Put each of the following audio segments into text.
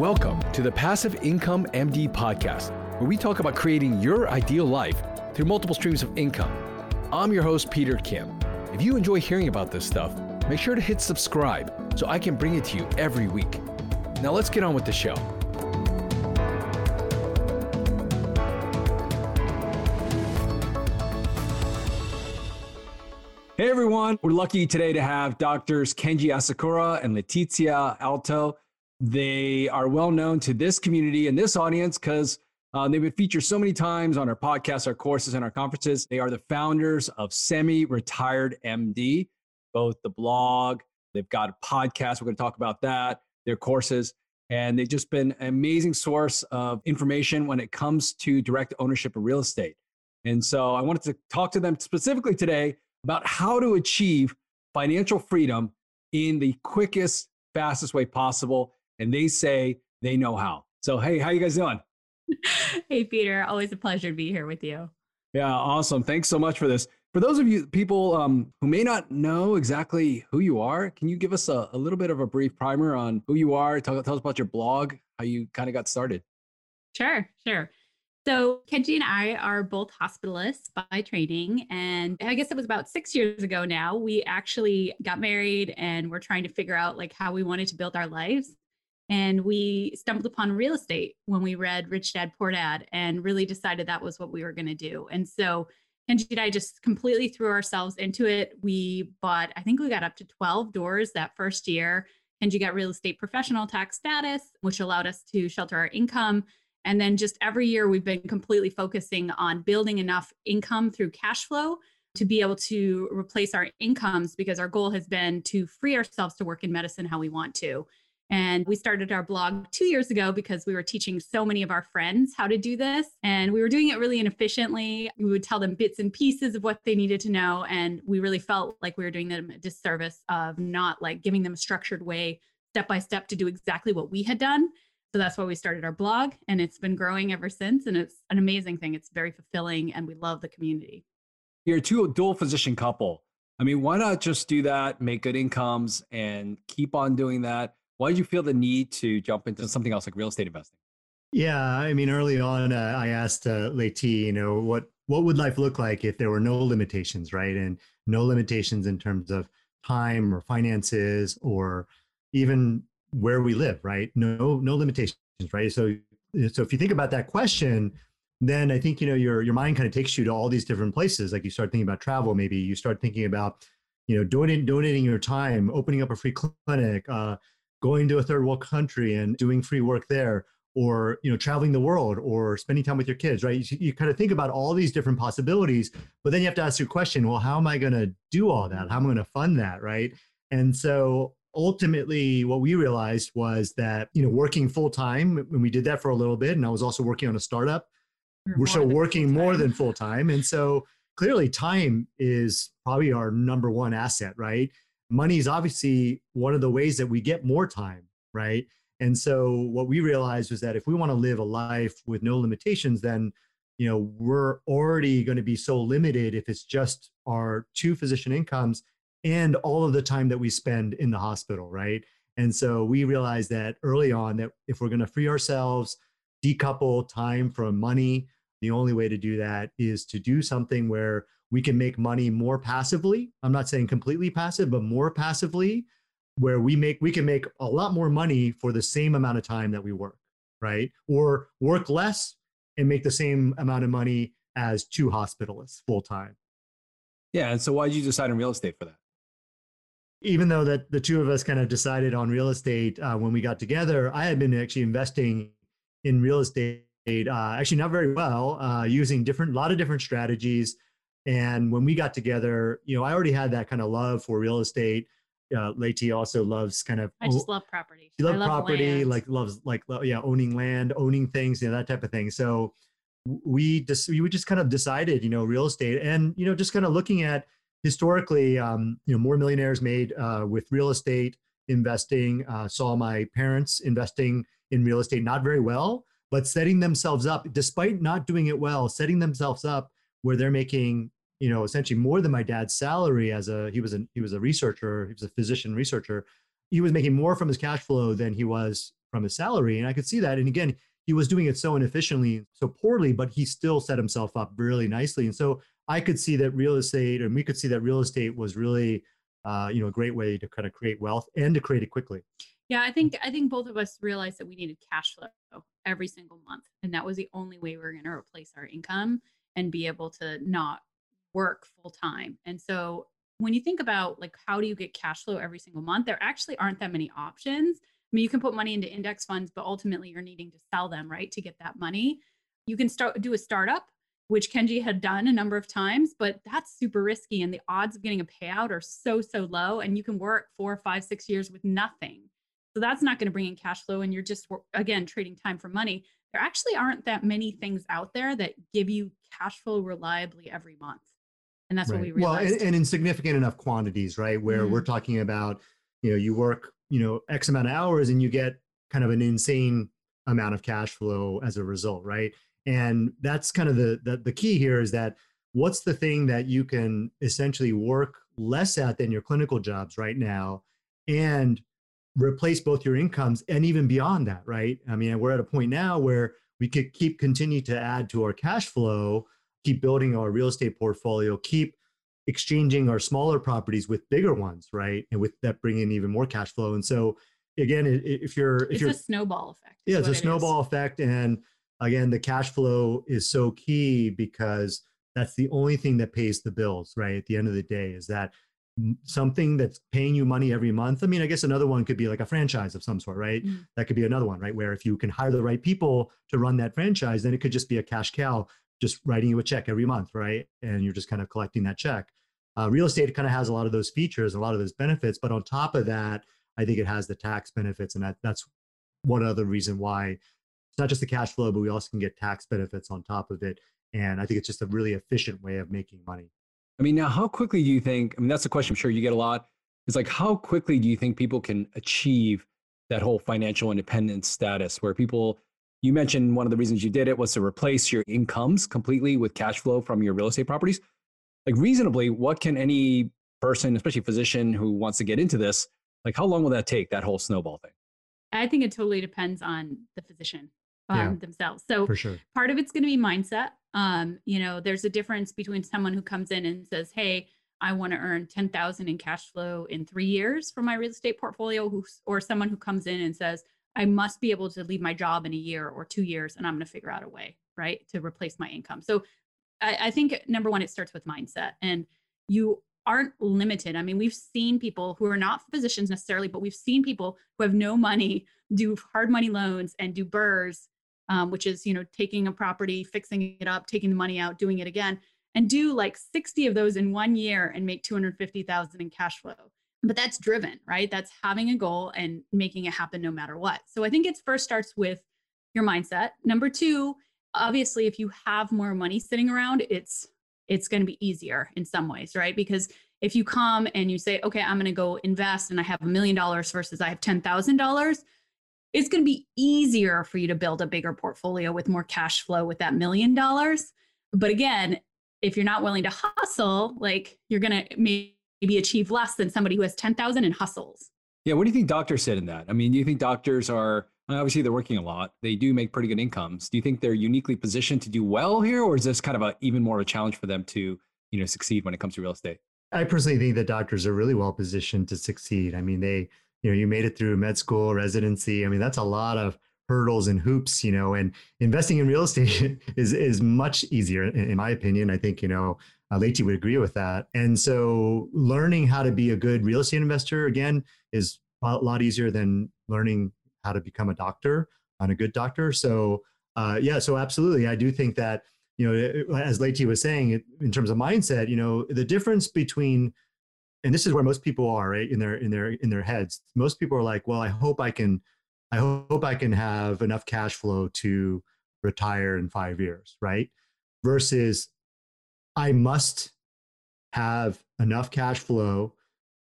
Welcome to the Passive Income MD podcast, where we talk about creating your ideal life through multiple streams of income. I'm your host, Peter Kim. If you enjoy hearing about this stuff, make sure to hit subscribe so I can bring it to you every week. Now let's get on with the show. Hey everyone, we're lucky today to have doctors Kenji Asakura and Letizia Alto. They are well known to this community and this audience because uh, they've been featured so many times on our podcasts, our courses, and our conferences. They are the founders of Semi Retired MD, both the blog, they've got a podcast. We're going to talk about that, their courses, and they've just been an amazing source of information when it comes to direct ownership of real estate. And so I wanted to talk to them specifically today about how to achieve financial freedom in the quickest, fastest way possible. And they say they know how. So, hey, how you guys doing? hey, Peter. Always a pleasure to be here with you. Yeah, awesome. Thanks so much for this. For those of you people um, who may not know exactly who you are, can you give us a, a little bit of a brief primer on who you are? Tell, tell us about your blog, how you kind of got started. Sure, sure. So, Kenji and I are both hospitalists by training. And I guess it was about six years ago now, we actually got married and we're trying to figure out like how we wanted to build our lives. And we stumbled upon real estate when we read Rich Dad Poor Dad and really decided that was what we were going to do. And so, Kenji and I just completely threw ourselves into it. We bought, I think we got up to 12 doors that first year. Kenji got real estate professional tax status, which allowed us to shelter our income and then just every year, we've been completely focusing on building enough income through cash flow to be able to replace our incomes because our goal has been to free ourselves to work in medicine how we want to. And we started our blog two years ago because we were teaching so many of our friends how to do this. And we were doing it really inefficiently. We would tell them bits and pieces of what they needed to know. And we really felt like we were doing them a disservice of not like giving them a structured way, step by step, to do exactly what we had done. So that's why we started our blog and it's been growing ever since. And it's an amazing thing. It's very fulfilling and we love the community. You're a two dual physician couple. I mean, why not just do that, make good incomes and keep on doing that? Why did you feel the need to jump into something else like real estate investing? Yeah, I mean, early on, uh, I asked uh, Leti, you know, what what would life look like if there were no limitations, right? And no limitations in terms of time or finances or even where we live, right? No, no limitations, right? So, so if you think about that question, then I think you know your your mind kind of takes you to all these different places. Like you start thinking about travel, maybe you start thinking about, you know, donating donating your time, opening up a free clinic, uh, going to a third world country and doing free work there, or you know, traveling the world, or spending time with your kids, right? You, you kind of think about all these different possibilities, but then you have to ask your question: Well, how am I going to do all that? How am I going to fund that, right? And so ultimately what we realized was that you know working full time and we did that for a little bit and i was also working on a startup we're still working more than full time and so clearly time is probably our number one asset right money is obviously one of the ways that we get more time right and so what we realized was that if we want to live a life with no limitations then you know we're already going to be so limited if it's just our two physician incomes and all of the time that we spend in the hospital, right? And so we realized that early on that if we're going to free ourselves, decouple time from money, the only way to do that is to do something where we can make money more passively. I'm not saying completely passive, but more passively, where we make we can make a lot more money for the same amount of time that we work, right? Or work less and make the same amount of money as two hospitalists full time. Yeah, and so why did you decide on real estate for that? even though that the two of us kind of decided on real estate uh, when we got together, I had been actually investing in real estate, uh, actually not very well, uh, using different, a lot of different strategies. And when we got together, you know, I already had that kind of love for real estate. Uh, Leti also loves kind of. I just love property. She loves love property, land. like loves like yeah, owning land, owning things, you know, that type of thing. So we just we just kind of decided, you know, real estate, and you know, just kind of looking at historically, um, you know, more millionaires made uh, with real estate investing. Uh, saw my parents investing in real estate not very well, but setting themselves up, despite not doing it well, setting themselves up where they're making, you know, essentially more than my dad's salary as a he was a he was a researcher, he was a physician researcher. He was making more from his cash flow than he was from his salary. And I could see that. And again, he was doing it so inefficiently, so poorly, but he still set himself up really nicely. And so I could see that real estate, and we could see that real estate was really, uh, you know, a great way to kind of create wealth and to create it quickly. Yeah, I think I think both of us realized that we needed cash flow every single month, and that was the only way we were going to replace our income and be able to not work full time. And so when you think about like how do you get cash flow every single month, there actually aren't that many options. I mean, you can put money into index funds, but ultimately you're needing to sell them, right, to get that money. You can start do a startup, which Kenji had done a number of times, but that's super risky, and the odds of getting a payout are so so low. And you can work four, five, six years with nothing. So that's not going to bring in cash flow, and you're just again trading time for money. There actually aren't that many things out there that give you cash flow reliably every month and that's right. what we realized. Well, and, and, in significant enough quantities, right? Where mm-hmm. we're talking about, you know, you work, you know, X amount of hours and you get kind of an insane amount of cash flow as a result, right? And that's kind of the the, the key here is that what's the thing that you can essentially work less at than your clinical jobs right now and replace both your incomes and even beyond that, right? I mean, we're at a point now where we could keep continue to add to our cash flow keep building our real estate portfolio, keep exchanging our smaller properties with bigger ones, right? And with that bring in even more cash flow. And so again, if you're if it's you're a snowball effect. Yeah, it's a snowball effect. And again, the cash flow is so key because that's the only thing that pays the bills, right? At the end of the day, is that something that's paying you money every month. I mean, I guess another one could be like a franchise of some sort, right? Mm. That could be another one, right? Where if you can hire the right people to run that franchise, then it could just be a cash cow just writing you a check every month, right? And you're just kind of collecting that check. Uh, real estate kind of has a lot of those features, a lot of those benefits, but on top of that, I think it has the tax benefits, and that that's one other reason why it's not just the cash flow, but we also can get tax benefits on top of it. And I think it's just a really efficient way of making money. I mean, now how quickly do you think? I mean, that's a question I'm sure you get a lot. It's like how quickly do you think people can achieve that whole financial independence status where people you mentioned one of the reasons you did it was to replace your incomes completely with cash flow from your real estate properties. Like reasonably, what can any person, especially a physician who wants to get into this, like how long will that take, that whole snowball thing? I think it totally depends on the physician um, yeah, themselves. So for sure. part of it's going to be mindset. Um, you know, there's a difference between someone who comes in and says, "Hey, I want to earn 10,000 in cash flow in 3 years from my real estate portfolio," who, or someone who comes in and says, I must be able to leave my job in a year or two years, and I'm going to figure out a way, right, to replace my income. So I, I think number one, it starts with mindset, and you aren't limited. I mean, we've seen people who are not physicians necessarily, but we've seen people who have no money do hard money loans and do BRRRRs, um, which is you know taking a property, fixing it up, taking the money out, doing it again, and do like 60 of those in one year and make 250,000 in cash flow but that's driven, right? That's having a goal and making it happen no matter what. So I think it first starts with your mindset. Number two, obviously, if you have more money sitting around, it's it's going to be easier in some ways, right? Because if you come and you say, okay, I'm going to go invest and I have a million dollars versus I have $10,000, it's going to be easier for you to build a bigger portfolio with more cash flow with that million dollars. But again, if you're not willing to hustle, like you're going to maybe maybe achieve less than somebody who has 10,000 and hustles. Yeah. What do you think doctors said in that? I mean, do you think doctors are obviously they're working a lot. They do make pretty good incomes. Do you think they're uniquely positioned to do well here, or is this kind of a even more of a challenge for them to, you know, succeed when it comes to real estate? I personally think that doctors are really well positioned to succeed. I mean, they, you know, you made it through med school, residency. I mean, that's a lot of hurdles and hoops, you know, and investing in real estate is is much easier in, my opinion. I think, you know, uh, Leti would agree with that. And so learning how to be a good real estate investor again is a lot easier than learning how to become a doctor and a good doctor. So uh, yeah, so absolutely, I do think that you know, as Leti was saying, in terms of mindset, you know, the difference between and this is where most people are right in their in their in their heads. Most people are like, well, I hope I can, I hope I can have enough cash flow to retire in five years, right? Versus I must have enough cash flow,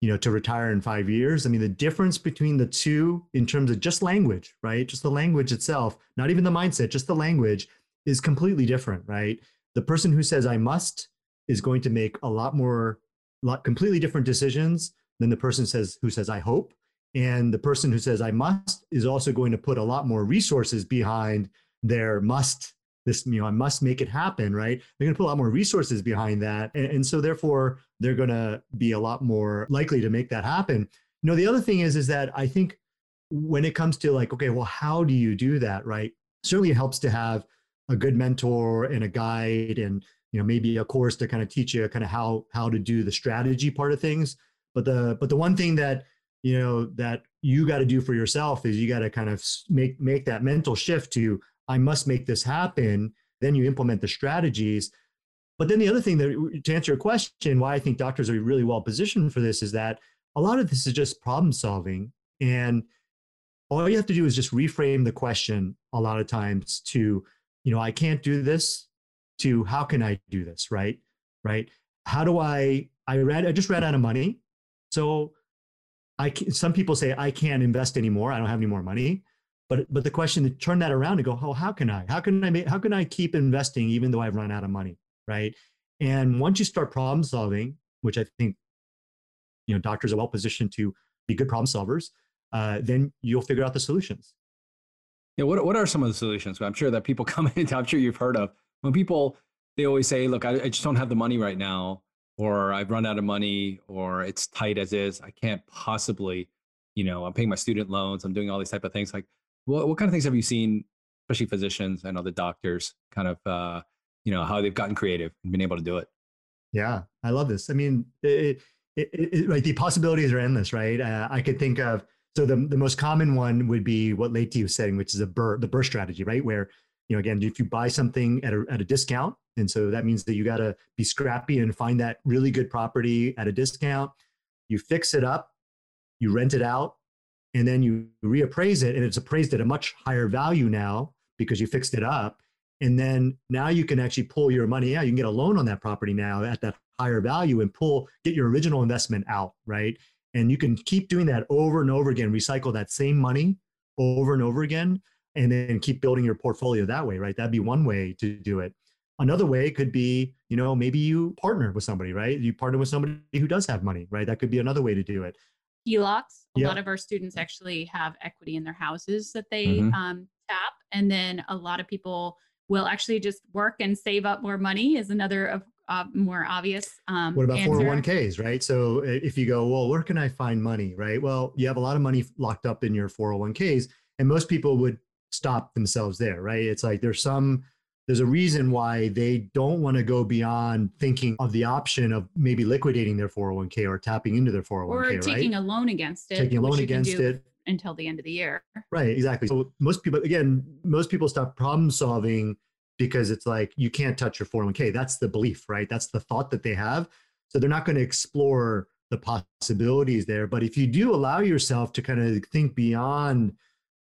you know, to retire in five years. I mean, the difference between the two in terms of just language, right? Just the language itself, not even the mindset, just the language is completely different, right? The person who says I must is going to make a lot more, lot completely different decisions than the person says who says I hope. And the person who says I must is also going to put a lot more resources behind their must this you know i must make it happen right? They're going to put a lot more resources behind that and, and so therefore they're going to be a lot more likely to make that happen. You know the other thing is is that i think when it comes to like okay well how do you do that right? Certainly it helps to have a good mentor and a guide and you know maybe a course to kind of teach you kind of how how to do the strategy part of things but the but the one thing that you know that you got to do for yourself is you got to kind of make make that mental shift to I must make this happen. Then you implement the strategies. But then the other thing that to answer your question, why I think doctors are really well positioned for this is that a lot of this is just problem solving. And all you have to do is just reframe the question a lot of times to, you know, I can't do this to how can I do this? Right. Right. How do I, I read, I just ran out of money. So I can, some people say I can't invest anymore. I don't have any more money. But but the question to turn that around and go, oh, how can I? How can I make, how can I keep investing even though I've run out of money? Right. And once you start problem solving, which I think you know doctors are well positioned to be good problem solvers, uh, then you'll figure out the solutions. Yeah, what what are some of the solutions? I'm sure that people come in. I'm sure you've heard of when people they always say, "Look, I, I just don't have the money right now, or I've run out of money, or it's tight as is. I can't possibly, you know, I'm paying my student loans. I'm doing all these type of things. Like, what, what kind of things have you seen, especially physicians and other doctors, kind of, uh, you know, how they've gotten creative and been able to do it? Yeah, I love this. I mean, it, it, it, right, the possibilities are endless, right? Uh, I could think of, so the, the most common one would be what Leti was saying, which is a BRRRR, the BRRRR strategy, right? Where, you know, again, if you buy something at a, at a discount, and so that means that you got to be scrappy and find that really good property at a discount. You fix it up, you rent it out, and then you reappraise it and it's appraised at a much higher value now because you fixed it up. And then now you can actually pull your money out you can get a loan on that property now at that higher value and pull get your original investment out right? And you can keep doing that over and over again recycle that same money over and over again and then keep building your portfolio that way right that'd be one way to do it another way could be you know maybe you partner with somebody right you partner with somebody who does have money right that could be another way to do it HELOCs. A lot of our students actually have equity in their houses that they mm-hmm. um, tap. And then a lot of people will actually just work and save up more money is another of uh, more obvious. Um, what about answer. 401ks, right? So if you go, well, where can I find money, right? Well, you have a lot of money locked up in your 401ks, and most people would stop themselves there, right? It's like there's some there's a reason why they don't want to go beyond thinking of the option of maybe liquidating their 401k or tapping into their 401k or taking right? a loan against it taking a loan against it. until the end of the year. Right exactly. So most people again most people stop problem solving because it's like you can't touch your 401k that's the belief right? That's the thought that they have. So they're not going to explore the possibilities there. But if you do allow yourself to kind of think beyond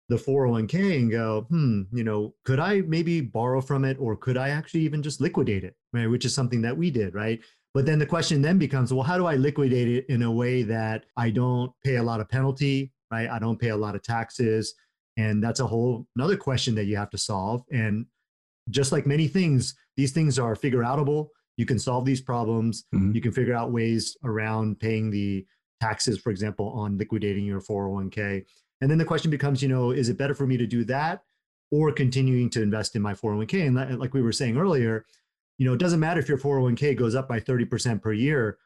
the 401k and go, hmm, you know, could I maybe borrow from it or could I actually even just liquidate it, right? Which is something that we did, right? But then the question then becomes, well, how do I liquidate it in a way that I don't pay a lot of penalty, right? I don't pay a lot of taxes. And that's a whole another question that you have to solve. And just like many things, these things are figure outable. You can solve these problems. Mm-hmm. You can figure out ways around paying the taxes, for example, on liquidating your 401k. And then the question becomes, you know, is it better for me to do that or continuing to invest in my 401k? And like we were saying earlier, you know, it doesn't matter if your 401k goes up by 30% per year.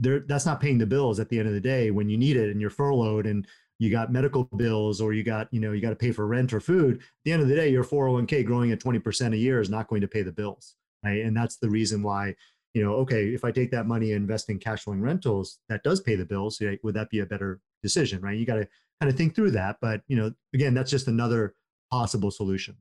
There, that's not paying the bills at the end of the day when you need it and you're furloughed and you got medical bills or you got, you know, you got to pay for rent or food. At the end of the day, your 401k growing at 20% a year is not going to pay the bills. Right. And that's the reason why, you know, okay, if I take that money and invest in cash flowing rentals, that does pay the bills. Would that be a better decision? Right. You got to kind of think through that. But you know, again, that's just another possible solution.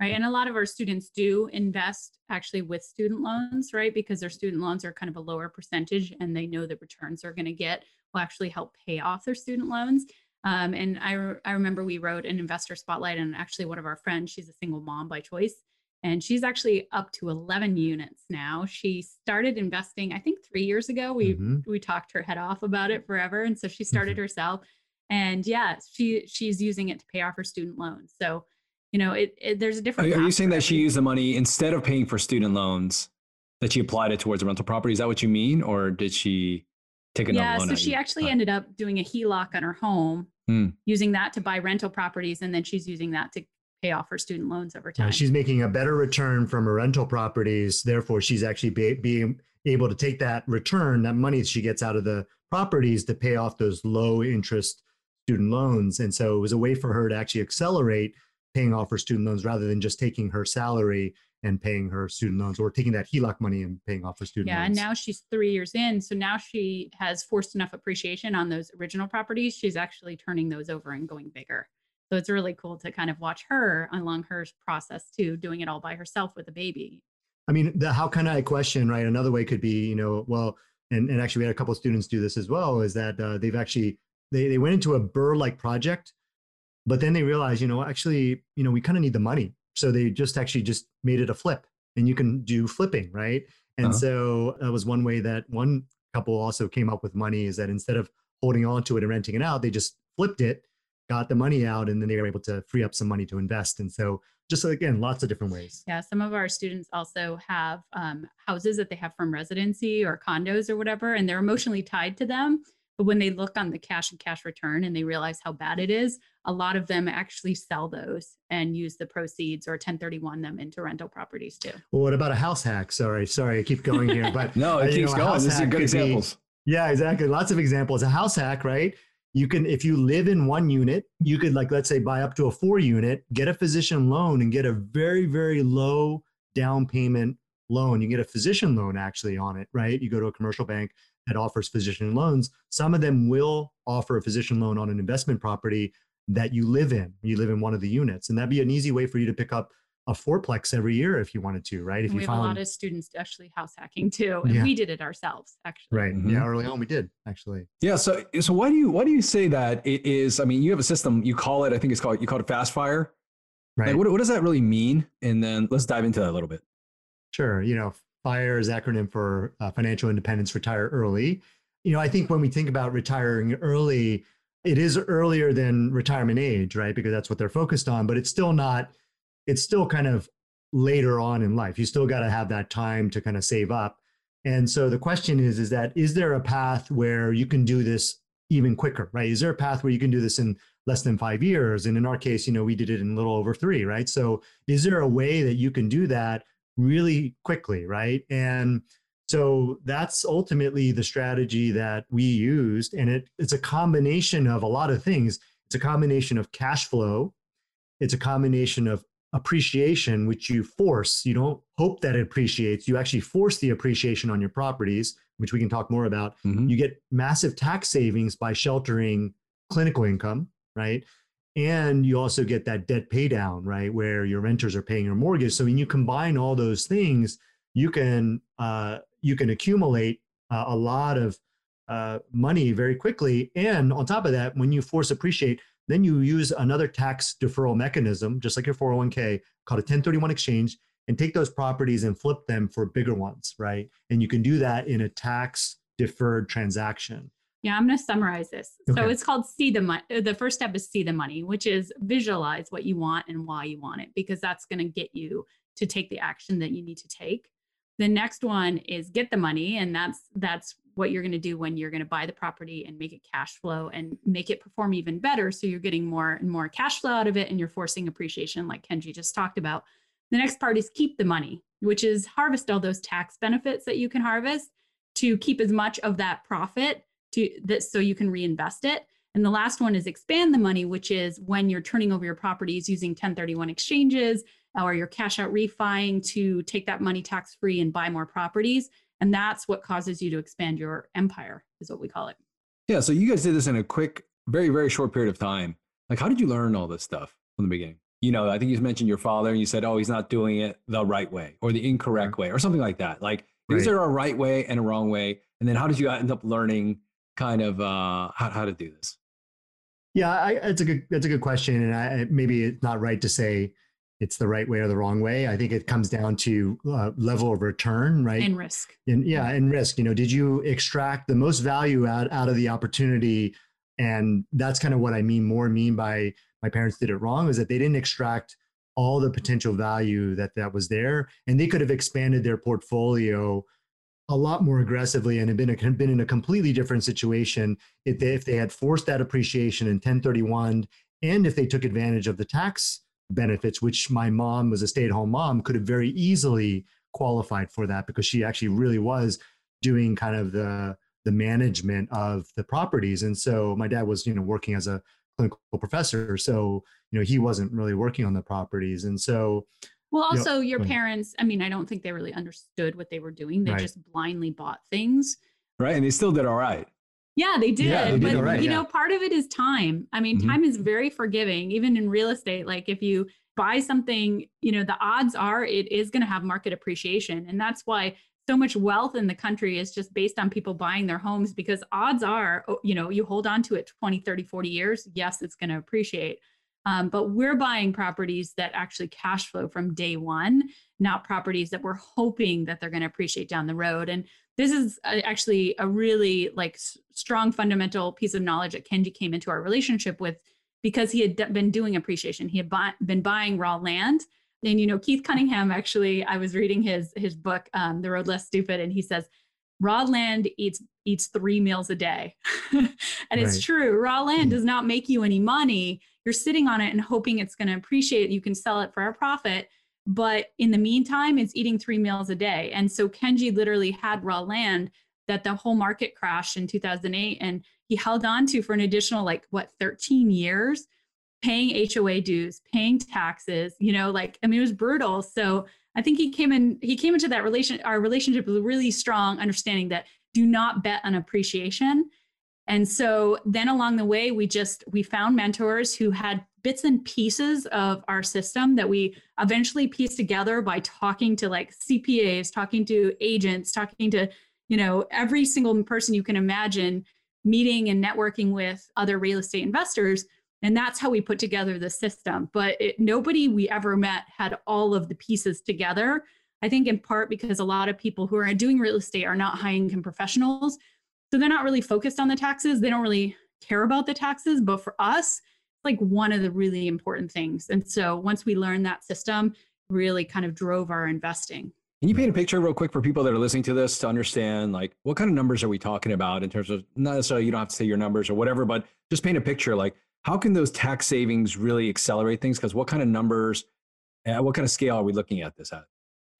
Right. And a lot of our students do invest actually with student loans, right? Because their student loans are kind of a lower percentage and they know the returns they're going to get will actually help pay off their student loans. Um, and I, re- I remember we wrote an investor spotlight, and actually, one of our friends, she's a single mom by choice, and she's actually up to 11 units now. She started investing, I think, three years ago. We mm-hmm. we talked her head off about it forever, and so she started mm-hmm. herself and yeah she she's using it to pay off her student loans so you know it, it there's a different are, are you saying that she used the money instead of paying for student loans that she applied it towards a rental property is that what you mean or did she taking yeah, a loan. so she you. actually Uh, ended up doing a HELOC on her home, Hmm. using that to buy rental properties, and then she's using that to pay off her student loans over time. she's making a better return from her rental properties. Therefore, she's actually be, being able to take that return, that money that she gets out of the properties to pay off those low interest student loans. And so it was a way for her to actually accelerate paying off her student loans rather than just taking her salary and paying her student loans or taking that HELOC money and paying off her student yeah, loans. and now she's three years in, so now she has forced enough appreciation on those original properties. She's actually turning those over and going bigger. So it's really cool to kind of watch her along her process too, doing it all by herself with a baby. I mean, the how can I question, right? Another way could be, you know, well, and, and actually we had a couple of students do this as well, is that uh, they've actually, they, they went into a BRRRR-like project, but then they realized, you know, actually, you know, we kind of need the money. So they just actually just made it a flip and you can do flipping, right? And Uh-huh. so that was one way that one couple also came up with money is that instead of holding on to it and renting it out, they just flipped it, got the money out, and then they were able to free up some money to invest. And so just again, lots of different ways. Yeah, some of our students also have um, houses that they have from residency or condos or whatever, and they're emotionally tied to them. But when they look on the cash and cash return and they realize how bad it is, a lot of them actually sell those and use the proceeds or 1031 them into rental properties too. Well, what about a house hack? Sorry, sorry, I keep going here, but No, it you keeps know, a going. house This is hack good could be- examples. yeah, exactly. Lots of examples. A house hack, right? You can, if you live in one unit, you could, like, let's say, buy up to a four unit, get a physician loan, and get a very, very low down payment loan. You get a physician loan actually on it, right? You go to a commercial bank that offers physician loans. Some of them will offer a physician loan on an investment property that you live in. You live in one of the units, and that'd be an easy way for you to pick up a fourplex every year if you wanted to, right? If And we you have a lot of students actually house hacking too, and Yeah. we did it ourselves actually. right, Mhm. yeah, early on we did actually. Yeah. So, so why do you why do you say that it is? I mean, you have a system. You call it. I think it's called. You call it fast fire. Right. Like, what, what does that really mean? And then let's dive into that a little bit. Sure. You know, FIRE is acronym for uh, Financial Independence Retire Early. You know, I think when we think about retiring early, it is earlier than retirement age, right? Because that's what they're focused on, but it's still not, it's still kind of later on in life. You still got to have that time to kind of save up. And so the question is, is that, is there a path where you can do this even quicker, right? Is there a path where you can do this in less than five years? And in our case, you know, we did it in a little over three, right? So is there a way that you can do that really quickly, right? And so that's ultimately the strategy that we used. And it, it's a combination of a lot of things. It's a combination of cash flow, it's a combination of appreciation, which you force. You don't hope that it appreciates, you actually force the appreciation on your properties, which we can talk more about. Mhm. You get massive tax savings by sheltering clinical income, right? And you also get that debt pay down, right? Where your renters are paying your mortgage. So when you combine all those things, you can uh, you can accumulate uh, a lot of uh, money very quickly. And on top of that, when you force appreciate, then you use another tax deferral mechanism, just like your 401k, called a 1031 exchange, and take those properties and flip them for bigger ones, right? And you can do that in a tax deferred transaction. Yeah, I'm going to summarize this. So it's called see the money. Uh, the first step is see the money, which is visualize what you want and why you want it, because that's going to get you to take the action that you need to take. The next one is get the money, and that's that's what you're going to do when you're going to buy the property and make it cash flow and make it perform even better. So you're getting more and more cash flow out of it, and you're forcing appreciation, like Kenji just talked about. The next part is keep the money, which is harvest all those tax benefits that you can harvest to keep as much of that profit to that so you can reinvest it. And the last one is expand the money, which is when you're turning over your properties using 1031 exchanges or your cash out refining to take that money tax free and buy more properties. And that's what causes you to expand your empire, is what we call it. Yeah. So you guys did this in a quick, very very short period of time. Like, how did you learn all this stuff from the beginning? You know, I think you mentioned your father, and you said, "Oh, he's not doing it the right way or the incorrect way or something like that." Like, is Right. there a right way and a wrong way? And then how did you end up learning kind of uh, how, how to do this? Yeah, I, it's a good that's a good question, and I, maybe it's not right to say it's the right way or the wrong way. I think it comes down to uh, level of return, right? And risk. and yeah and risk you know did you extract the most value out, out of the opportunity and that's kind of what i mean more mean by my parents did it wrong is that they didn't extract all the potential value that that was there and they could have expanded their portfolio a lot more aggressively and had been, a, been in a completely different situation if they, if they had forced that appreciation in 1031 and if they took advantage of the tax benefits, which my mom was a stay at home mom, could have very easily qualified for that because she actually really was doing kind of the the management of the properties. And so my dad was, you know, working as a clinical professor. So, you know, he wasn't really working on the properties. And so well, also know, your parents, I mean, I don't think they really understood what they were doing. They right. just blindly bought things. Right. And they still did all right. Yeah, they did. Yeah, they did but right, you yeah. know, part of it is time. I mean, mm-hmm. time is very forgiving, even in real estate. Like if you buy something, you know, the odds are it is going to have market appreciation. And that's why so much wealth in the country is just based on people buying their homes because odds are, oh, you know, you hold on to it 20, 30, 40 years, yes, it's going to appreciate. Um, but we're buying properties that actually cash flow from day one, not properties that we're hoping that they're going to appreciate down the road. And this is actually a really like s- strong fundamental piece of knowledge that Kenji came into our relationship with because he had d- been doing appreciation. He had bu- been buying raw land and you know keith cunningham actually i was reading his his book um, the road less stupid and he says raw land eats eats three meals a day and right. it's true raw land hmm. does not make you any money you're sitting on it and hoping it's going to appreciate you can sell it for a profit but in the meantime it's eating three meals a day and so kenji literally had raw land that the whole market crashed in 2008 and he held on to for an additional like what 13 years paying HOA dues, paying taxes, you know, like I mean it was brutal. So I think he came in he came into that relation our relationship with a really strong understanding that do not bet on appreciation. And so then along the way we just we found mentors who had bits and pieces of our system that we eventually pieced together by talking to like CPAs, talking to agents, talking to, you know, every single person you can imagine meeting and networking with other real estate investors and that's how we put together the system. But it, nobody we ever met had all of the pieces together. I think in part because a lot of people who are doing real estate are not high income professionals. So they're not really focused on the taxes. They don't really care about the taxes. But for us, it's like one of the really important things. And so once we learned that system, really kind of drove our investing. Can you paint a picture real quick for people that are listening to this to understand like what kind of numbers are we talking about in terms of not necessarily you don't have to say your numbers or whatever, but just paint a picture like how can those tax savings really accelerate things? Because what kind of numbers, uh, what kind of scale are we looking at this at?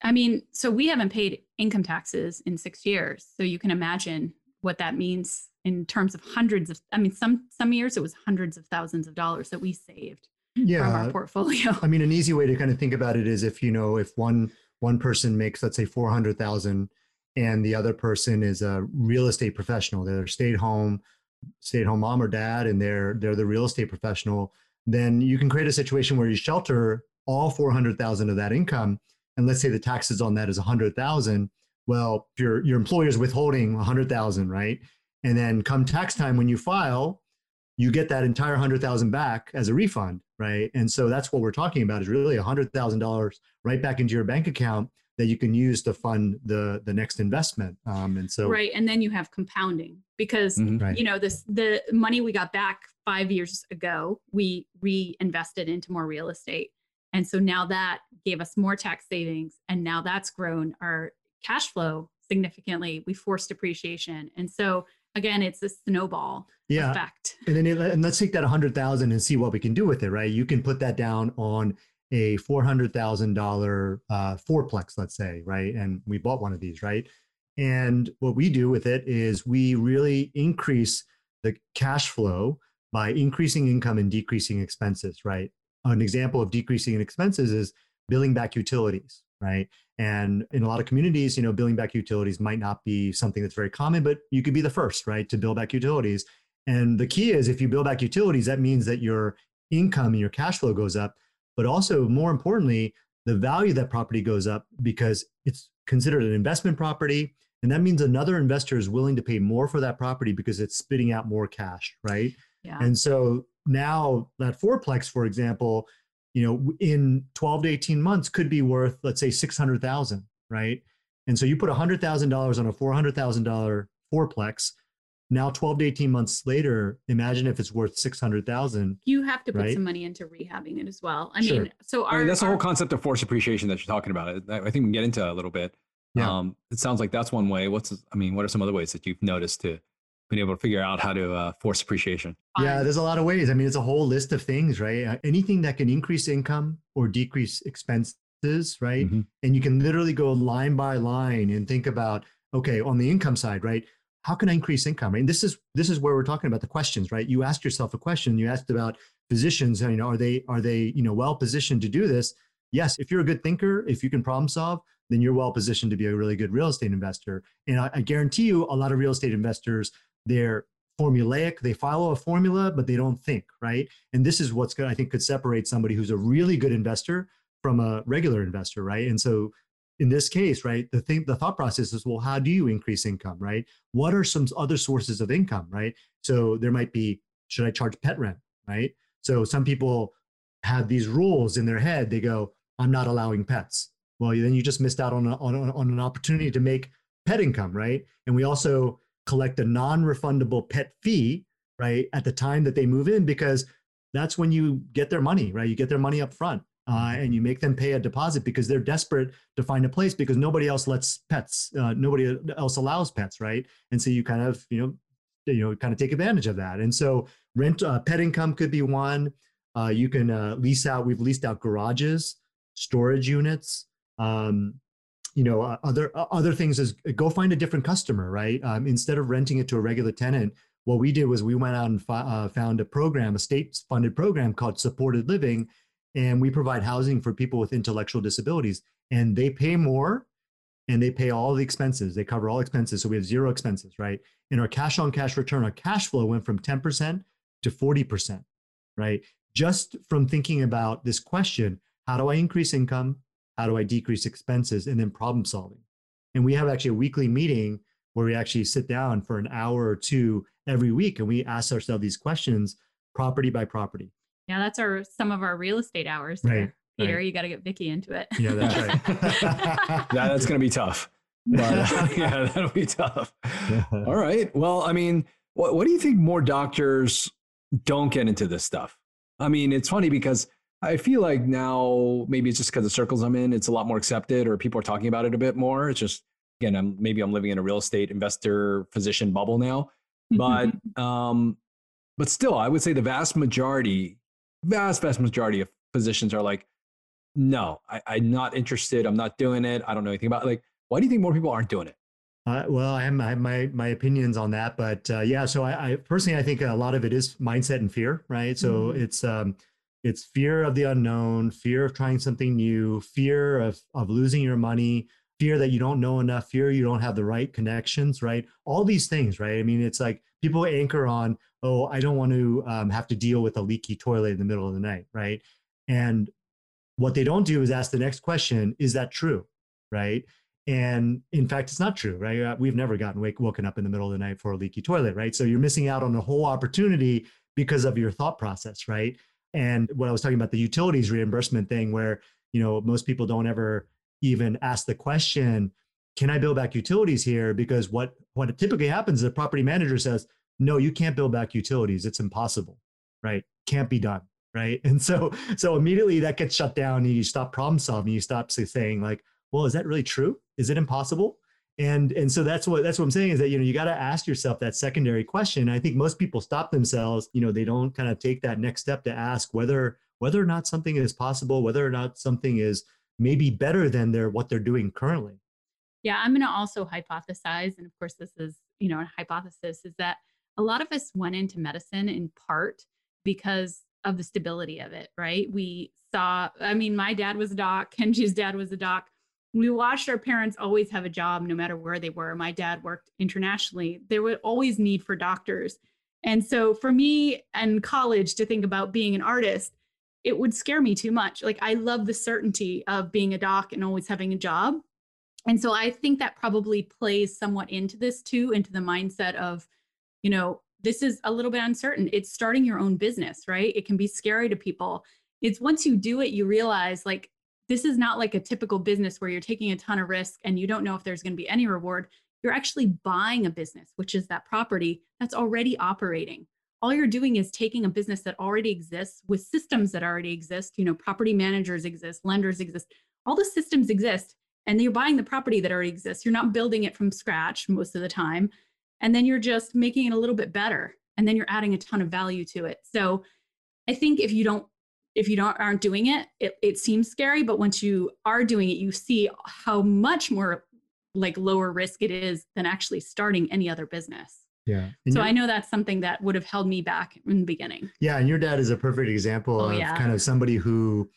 I mean, so we haven't paid income taxes in six years. So you can imagine what that means in terms of hundreds of, I mean, some some years it was hundreds of thousands of dollars that we saved yeah, from our portfolio. I mean, an easy way to kind of think about it is if, you know, if one one person makes, let's say 400,000 and the other person is a real estate professional, they're stay at home, stay-at-home mom or dad and they're they're the real estate professional then you can create a situation where you shelter all 400,000 of that income and let's say the taxes on that is 100,000 well your your employer is withholding 100,000 right and then come tax time when you file you get that entire 100,000 back as a refund right and so that's what we're talking about is really $100,000 right back into your bank account that you can use to fund the the next investment um, and so right and then you have compounding because mm-hmm. right. you know this the money we got back five years ago we reinvested into more real estate and so now that gave us more tax savings and now that's grown our cash flow significantly we forced appreciation and so again it's a snowball yeah. effect and then and let's take that 100000 and see what we can do with it right you can put that down on a $400,000 uh, fourplex, let's say, right? And we bought one of these, right? And what we do with it is we really increase the cash flow by increasing income and decreasing expenses, right? An example of decreasing expenses is billing back utilities, right? And in a lot of communities, you know, billing back utilities might not be something that's very common, but you could be the first, right, to bill back utilities. And the key is if you bill back utilities, that means that your income and your cash flow goes up but also more importantly, the value of that property goes up because it's considered an investment property. And that means another investor is willing to pay more for that property because it's spitting out more cash, right? Yeah. And so now that fourplex, for example, you know, in 12 to 18 months could be worth, let's say, 600,000, right? And so you put $100,000 on a $400,000 fourplex, now 12 to 18 months later imagine if it's worth 600000 you have to put right? some money into rehabbing it as well i sure. mean so our, I mean, that's our, the whole concept of force appreciation that you're talking about i think we can get into a little bit Yeah. Um, it sounds like that's one way. What's I mean, what are some other ways that you've noticed to been able to figure out how to uh, force appreciation? Yeah, there's a lot of ways. I mean, it's a whole list of things, right? Uh, anything that can increase income or decrease expenses, right? Mm-hmm. And you can literally go line by line and think about, okay, on the income side, right? How can I increase income? And this is this is where we're talking about the questions, right? You asked yourself a question. You asked about physicians. You know, are they are they you know well positioned to do this? Yes, if you're a good thinker, if you can problem solve, then you're well positioned to be a really good real estate investor. And I, I guarantee you, a lot of real estate investors they're formulaic they follow a formula but they don't think right? And this is what's going i think could separate somebody who's a really good investor from a regular investor right? And so in this case right the thing the thought process is well how do you increase income right? What are some other sources of income right? So there might be should i charge pet rent right? So some people have these rules in their head. They go i'm not allowing pets. Well then you just missed out on, a, on, on an opportunity to make pet income right? And we also collect a non-refundable pet fee right at the time that they move in because that's when you get their money right? You get their money up front uh, and you make them pay a deposit because they're desperate to find a place because nobody else lets pets uh, nobody else allows pets right? And so you kind of you know you know kind of take advantage of that. And so rent uh, pet income could be one. Uh, you can uh, lease out we've leased out garages storage units um, you know uh, other uh, other things is go find a different customer right? Um, instead of renting it to a regular tenant what we did was we went out and fi- uh, found a program a state funded program called supported living and we provide housing for people with intellectual disabilities and they pay more and they pay all the expenses. They cover all expenses so we have zero expenses right? And our cash on cash return our cash flow went from 10% to 40% right? Just from thinking about this question how do i increase income how do I decrease expenses, and then problem solving. And we have actually a weekly meeting where we actually sit down for an hour or two every week and we ask ourselves these questions property by property. Yeah, that's our some of our real estate hours. There. Right. Peter, right. you got to get Vicky into it. Yeah, that's right. yeah, that's going to be tough. But, uh, yeah, that'll be tough. All right. Well, I mean, what, what do you think more doctors don't get into this stuff? I mean, it's funny because I feel like now maybe it's just because the circles I'm in, it's a lot more accepted or people are talking about it a bit more. It's just again, I'm maybe I'm living in a real estate investor physician bubble now. But um, but still, I would say the vast majority, vast, vast majority of physicians are like, no, I, I'm not interested. I'm not doing it. I don't know anything about it. like why do you think more people aren't doing it? Uh, well, I have, I have, my my opinions on that, but uh, yeah. So I, I, personally, I think a lot of it is mindset and fear, right? So mm-hmm. it's um, it's fear of the unknown fear of trying something new fear of, of losing your money fear that you don't know enough fear you don't have the right connections right? All these things right? I mean it's like people anchor on oh i don't want to um, have to deal with a leaky toilet in the middle of the night right? And what they don't do is ask the next question is that true? right? And in fact it's not true right? Uh, we've never gotten wake, woken up in the middle of the night for a leaky toilet right? So you're missing out on a whole opportunity because of your thought process right and what I was talking about, the utilities reimbursement thing, where you know most people don't ever even ask the question, "Can I build back utilities here?" Because what what typically happens is the property manager says, "No, you can't build back utilities. It's impossible, right? Can't be done." Right. And so so immediately that gets shut down and you stop problem solving. You stop saying like, well, is that really true? Is it impossible? And and so that's what that's what i'm saying is that you know you got to ask yourself that secondary question. I think most people stop themselves you know they don't kind of take that next step to ask whether whether or not something is possible whether or not something is maybe better than their what they're doing currently. Yeah i'm going to also hypothesize and of course this is you know a hypothesis is that a lot of us went into medicine in part because of the stability of it right? We saw i mean my dad was a doc kenji's dad was a doc we watched our parents always have a job no matter where they were. My dad worked internationally. There would always need for doctors. And so for me and college to think about being an artist, it would scare me too much. Like I love the certainty of being a doc and always having a job. And so I think that probably plays somewhat into this too, into the mindset of, you know, this is a little bit uncertain. It's starting your own business, right? It can be scary to people. It's once you do it, you realize like this is not like a typical business where you're taking a ton of risk and you don't know if there's going to be any reward. You're actually buying a business, which is that property that's already operating. All you're doing is taking a business that already exists with systems that already exist. You know, property managers exist, lenders exist, all the systems exist. and you're buying the property that already exists. You're not building it from scratch most of the time. And then you're just making it a little bit better. And then you're adding a ton of value to it. So I think if you don't if you don't aren't doing it, it, it seems scary. But once you are doing it, you see how much more like lower risk it is than actually starting any other business. Yeah. And so I know that's something that would have held me back in the beginning. Yeah. And your dad is a perfect example oh, of yeah. kind of somebody who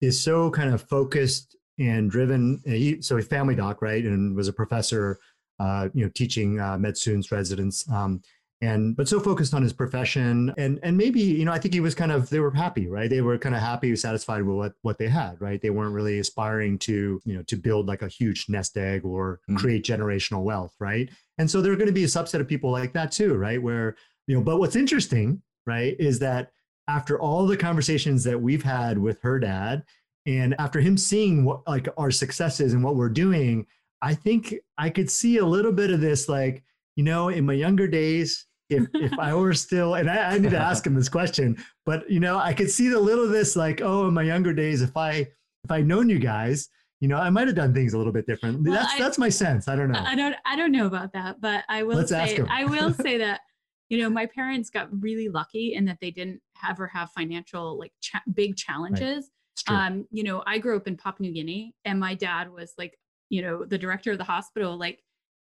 is so kind of focused and driven. He, so a family doc, right? And was a professor, uh, you know, teaching uh, med students, residents. Um, and but so focused on his profession. And and maybe you know i think he was kind of they were happy right? They were kind of happy satisfied with what what they had right? They weren't really aspiring to you know to build like a huge nest egg or mm-hmm. create generational wealth right? And so there are going to be a subset of people like that too right? Where you know but what's interesting right is that after all the conversations that we've had with her dad and after him seeing what like our successes and what we're doing i think i could see a little bit of this like you know, in my younger days, if if I were still, and I, I, need to ask him this question, but you know, I could see the little of this, like, oh, in my younger days, if I if I'd known you guys, you know, I might have done things a little bit different. Well, that's I, that's my sense. I don't know. I don't I don't know about that, but I will Let's say I will say that you know my parents got really lucky in that they didn't ever have financial like cha- big challenges. Right. Um, you know, I grew up in Papua New Guinea, and my dad was like, you know, the director of the hospital, like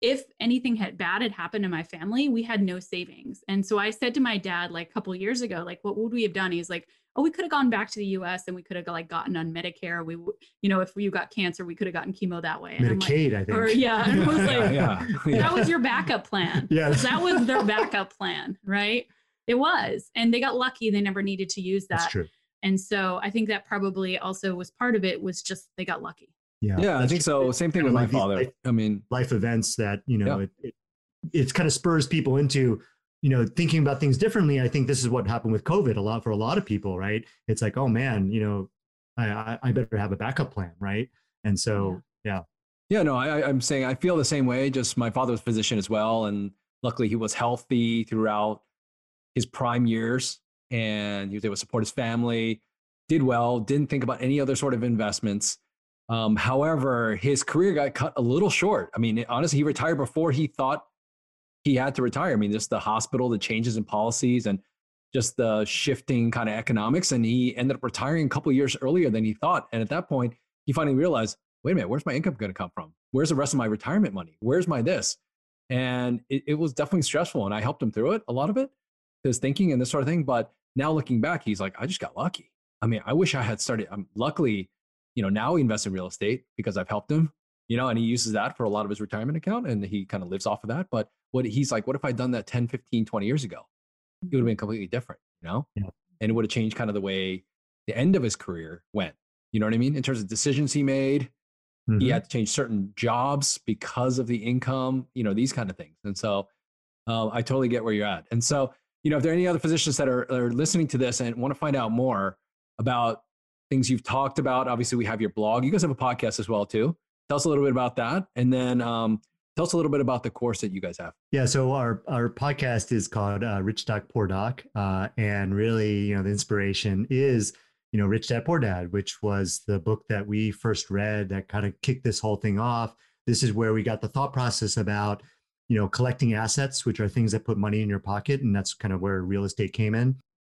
if anything had bad had happened to my family, we had no savings. And so I said to my dad like a couple years ago, like, what would we have done? He's like, oh, we could have gone back to the US and we could have like gotten on Medicare. We, you know, if you got cancer, we could have gotten chemo that way. And Medicaid, like, I think. Or, yeah. And was like, yeah, yeah. that was your backup plan. Yes. That was their backup plan, right? It was. And they got lucky. They never needed to use that. That's true. And so I think that probably also was part of it was just they got lucky. Yeah, yeah, I think so. Same thing with my father. Life, I mean, life events that you know, yeah. it, it, it kind of spurs people into you know thinking about things differently. I think this is what happened with COVID a lot for a lot of people, right? It's like, oh man, you know, I I better have a backup plan, right? And so, yeah. Yeah, no, I, I'm saying I feel the same way. Just my father was a physician as well, and luckily he was healthy throughout his prime years, and he was able to support his family, did well, didn't think about any other sort of investments um, however, his career got cut a little short. I mean, honestly, he retired before he thought he had to retire. I mean, just the hospital, the changes in policies, and just the shifting kind of economics. And he ended up retiring a couple years earlier than he thought. And at that point, he finally realized, wait a minute, where's my income going to come from? Where's the rest of my retirement money? Where's my this? And it, it was definitely stressful. And I helped him through it, a lot of it, his thinking and this sort of thing. But now looking back, he's like, I just got lucky. I mean, I wish I had started. Um, luckily you know, now he invests in real estate because I've helped him, you know, and he uses that for a lot of his retirement account and he kind of lives off of that. But what he's like, what if I'd done that 10, 15, 20 years ago? It would have mm-hmm. been completely different, you know? Yeah. And it would have changed kind of the way the end of his career went. You know what I mean? In terms of decisions he made, mm-hmm. he had to change certain jobs because of the income, you know, these kind of things. And so uh, I totally get where you're at. And so, you know, if there are any other physicians that are, are listening to this and want to find out more about things you've talked about. Obviously, we have your blog. You guys have a podcast as well, too. Tell us a little bit about that. And then um, tell us a little bit about the course that you guys have. Yeah. So our, our podcast is called uh, Rich Doc Poor Doc. Uh, and really, you know, the inspiration is, you know, Rich Dad Poor Dad, which was the book that we first read that kind of kicked this whole thing off. This is where we got the thought process about, you know, collecting assets, which are things that put money in your pocket. And that's kind of where real estate came in.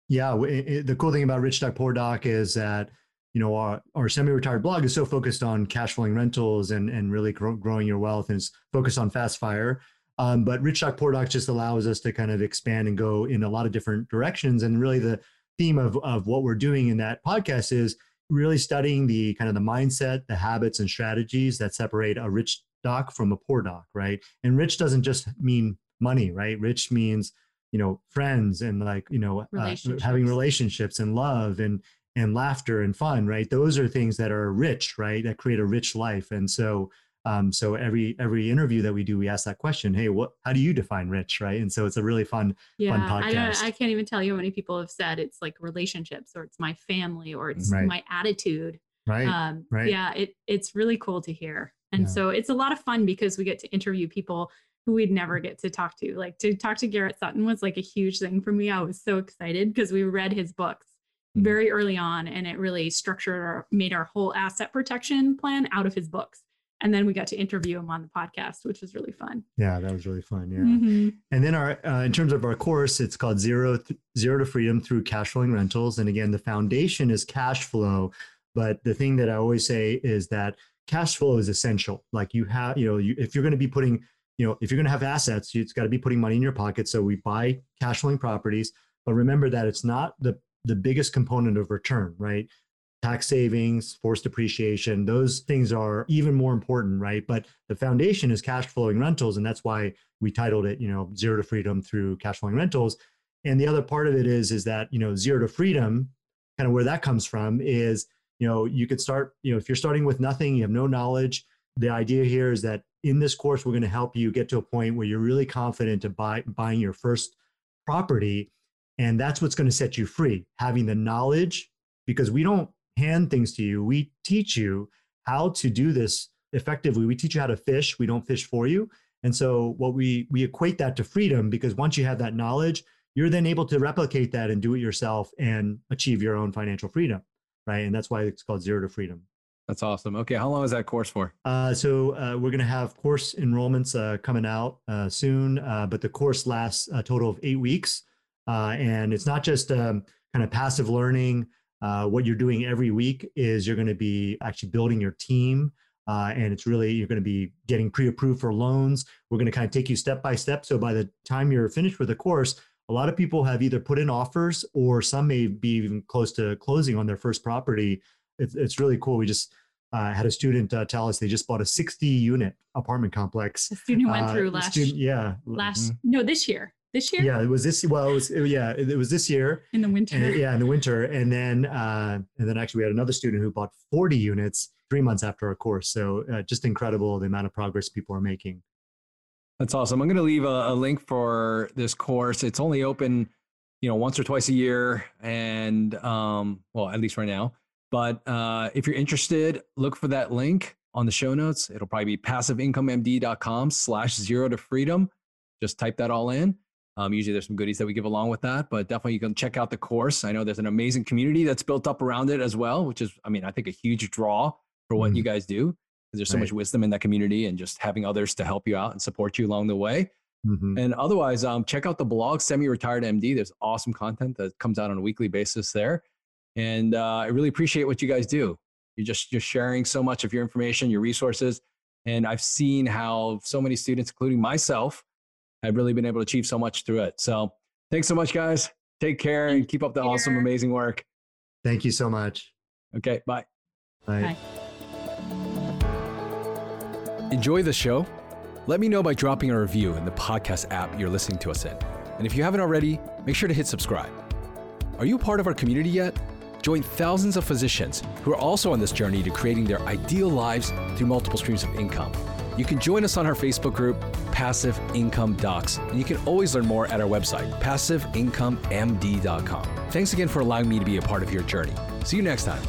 Yeah. It, it, the cool thing about Rich Doc Poor Doc is that you know our, our semi-retired blog is so focused on cash flowing rentals and and really grow, growing your wealth and it's focused on fast fire. Um, but rich doc poor doc just allows us to kind of expand and go in a lot of different directions. And really the theme of, of what we're doing in that podcast is really studying the kind of the mindset the habits and strategies that separate a rich doc from a poor doc right? And rich doesn't just mean money right? Rich means you know friends and like you know uh, having relationships and love and and laughter and fun right? Those are things that are rich right? That create a rich life. And so um, so every every interview that we do we ask that question hey what how do you define rich? Right? And so it's a really fun yeah, fun podcast. I, I can't even tell you how many people have said it's like relationships or it's my family or it's right. my attitude. Right um, right. yeah it it's really cool to hear. And yeah. so it's a lot of fun because we get to interview people who we'd never get to talk to. Like to talk to garrett sutton was like a huge thing for me. I was so excited because we read his books. Very early on and it really structured our made our whole asset protection plan out of his books and then we got to interview him on the podcast, which was really fun. Yeah, that was really fun. Yeah. Mm-hmm. And then our uh, in terms of our course, it's called Zero Th- Zero to Freedom through Cash Flowing Rentals. And again, the foundation is cash flow. But the thing that I always say is that cash flow is essential. Like you have, you know, you, if you're going to be putting, you know, if you're going to have assets, it's got to be putting money in your pocket. So we buy cash flowing properties, but remember that it's not the the biggest component of return, right? tax savings, forced depreciation, those things are even more important, right? But the foundation is cash flowing rentals. And that's why we titled it, you know, zero to freedom through cash flowing rentals. And the other part of it is, is that, you know, zero to freedom, kind of where that comes from is, you know, you could start, you know, if you're starting with nothing, you have no knowledge. The idea here is that in this course, we're going to help you get to a point where you're really confident to buy buying your first property. And that's what's going to set you free, having the knowledge, because we don't hand things to you. We teach you how to do this effectively. We teach you how to fish. We don't fish for you. And so what we we equate that to freedom because once you have that knowledge, you're then able to replicate that and do it yourself and achieve your own financial freedom, right? And that's why it's called zero to freedom. That's awesome. Okay, how long is that course for? Uh, so uh, we're going to have course enrollments uh, coming out uh, soon, uh, but the course lasts a total of eight weeks, uh, and it's not just um, kind of passive learning. Uh, what you're doing every week is you're going to be actually building your team. Uh, and it's really, you're going to be getting pre approved for loans. We're going to kind of take you step by step. So by the time you're finished with the course, a lot of people have either put in offers or some may be even close to closing on their first property. It's, it's really cool. We just uh, had a student uh, tell us they just bought a 60 unit apartment complex. The student who went uh, through last, student, yeah, last, mm-hmm. no, this year this year? Yeah, it was this. Well, it was yeah, it, it was this year in the winter. And, yeah, in the winter, and then uh, and then actually we had another student who bought 40 units three months after our course. So uh, just incredible the amount of progress people are making. That's awesome. I'm going to leave a, a link for this course. It's only open, you know, once or twice a year, and um, well, at least right now. But uh, if you're interested, look for that link on the show notes. It'll probably be passiveincomemd.com slash zero to freedom. Just type that all in. Um, usually there's some goodies that we give along with that, but definitely you can check out the course. I know there's an amazing community that's built up around it as well, which is, I mean, I think a huge draw for what mm. you guys do. There's so right. much wisdom in that community and just having others to help you out and support you along the way. Mm-hmm. And otherwise, um, check out the blog, Semi Retired MD. There's awesome content that comes out on a weekly basis there. And uh, I really appreciate what you guys do. You're just you're sharing so much of your information, your resources. And I've seen how so many students, including myself, I've really been able to achieve so much through it. So thanks so much, guys. Take care and keep up the awesome, amazing work. Thank you so much. Okay, bye. Bye. bye. Enjoy the show? Let me know by dropping a review in the podcast app you're listening to us in. And if you haven't already, make sure to hit subscribe. Are you part of our community yet? Join thousands of physicians who are also on this journey to creating their ideal lives through multiple streams of income. You can join us on our Facebook group, Passive Income Docs, and you can always learn more at our website, passiveincomemd.com. Thanks again for allowing me to be a part of your journey. See you next time.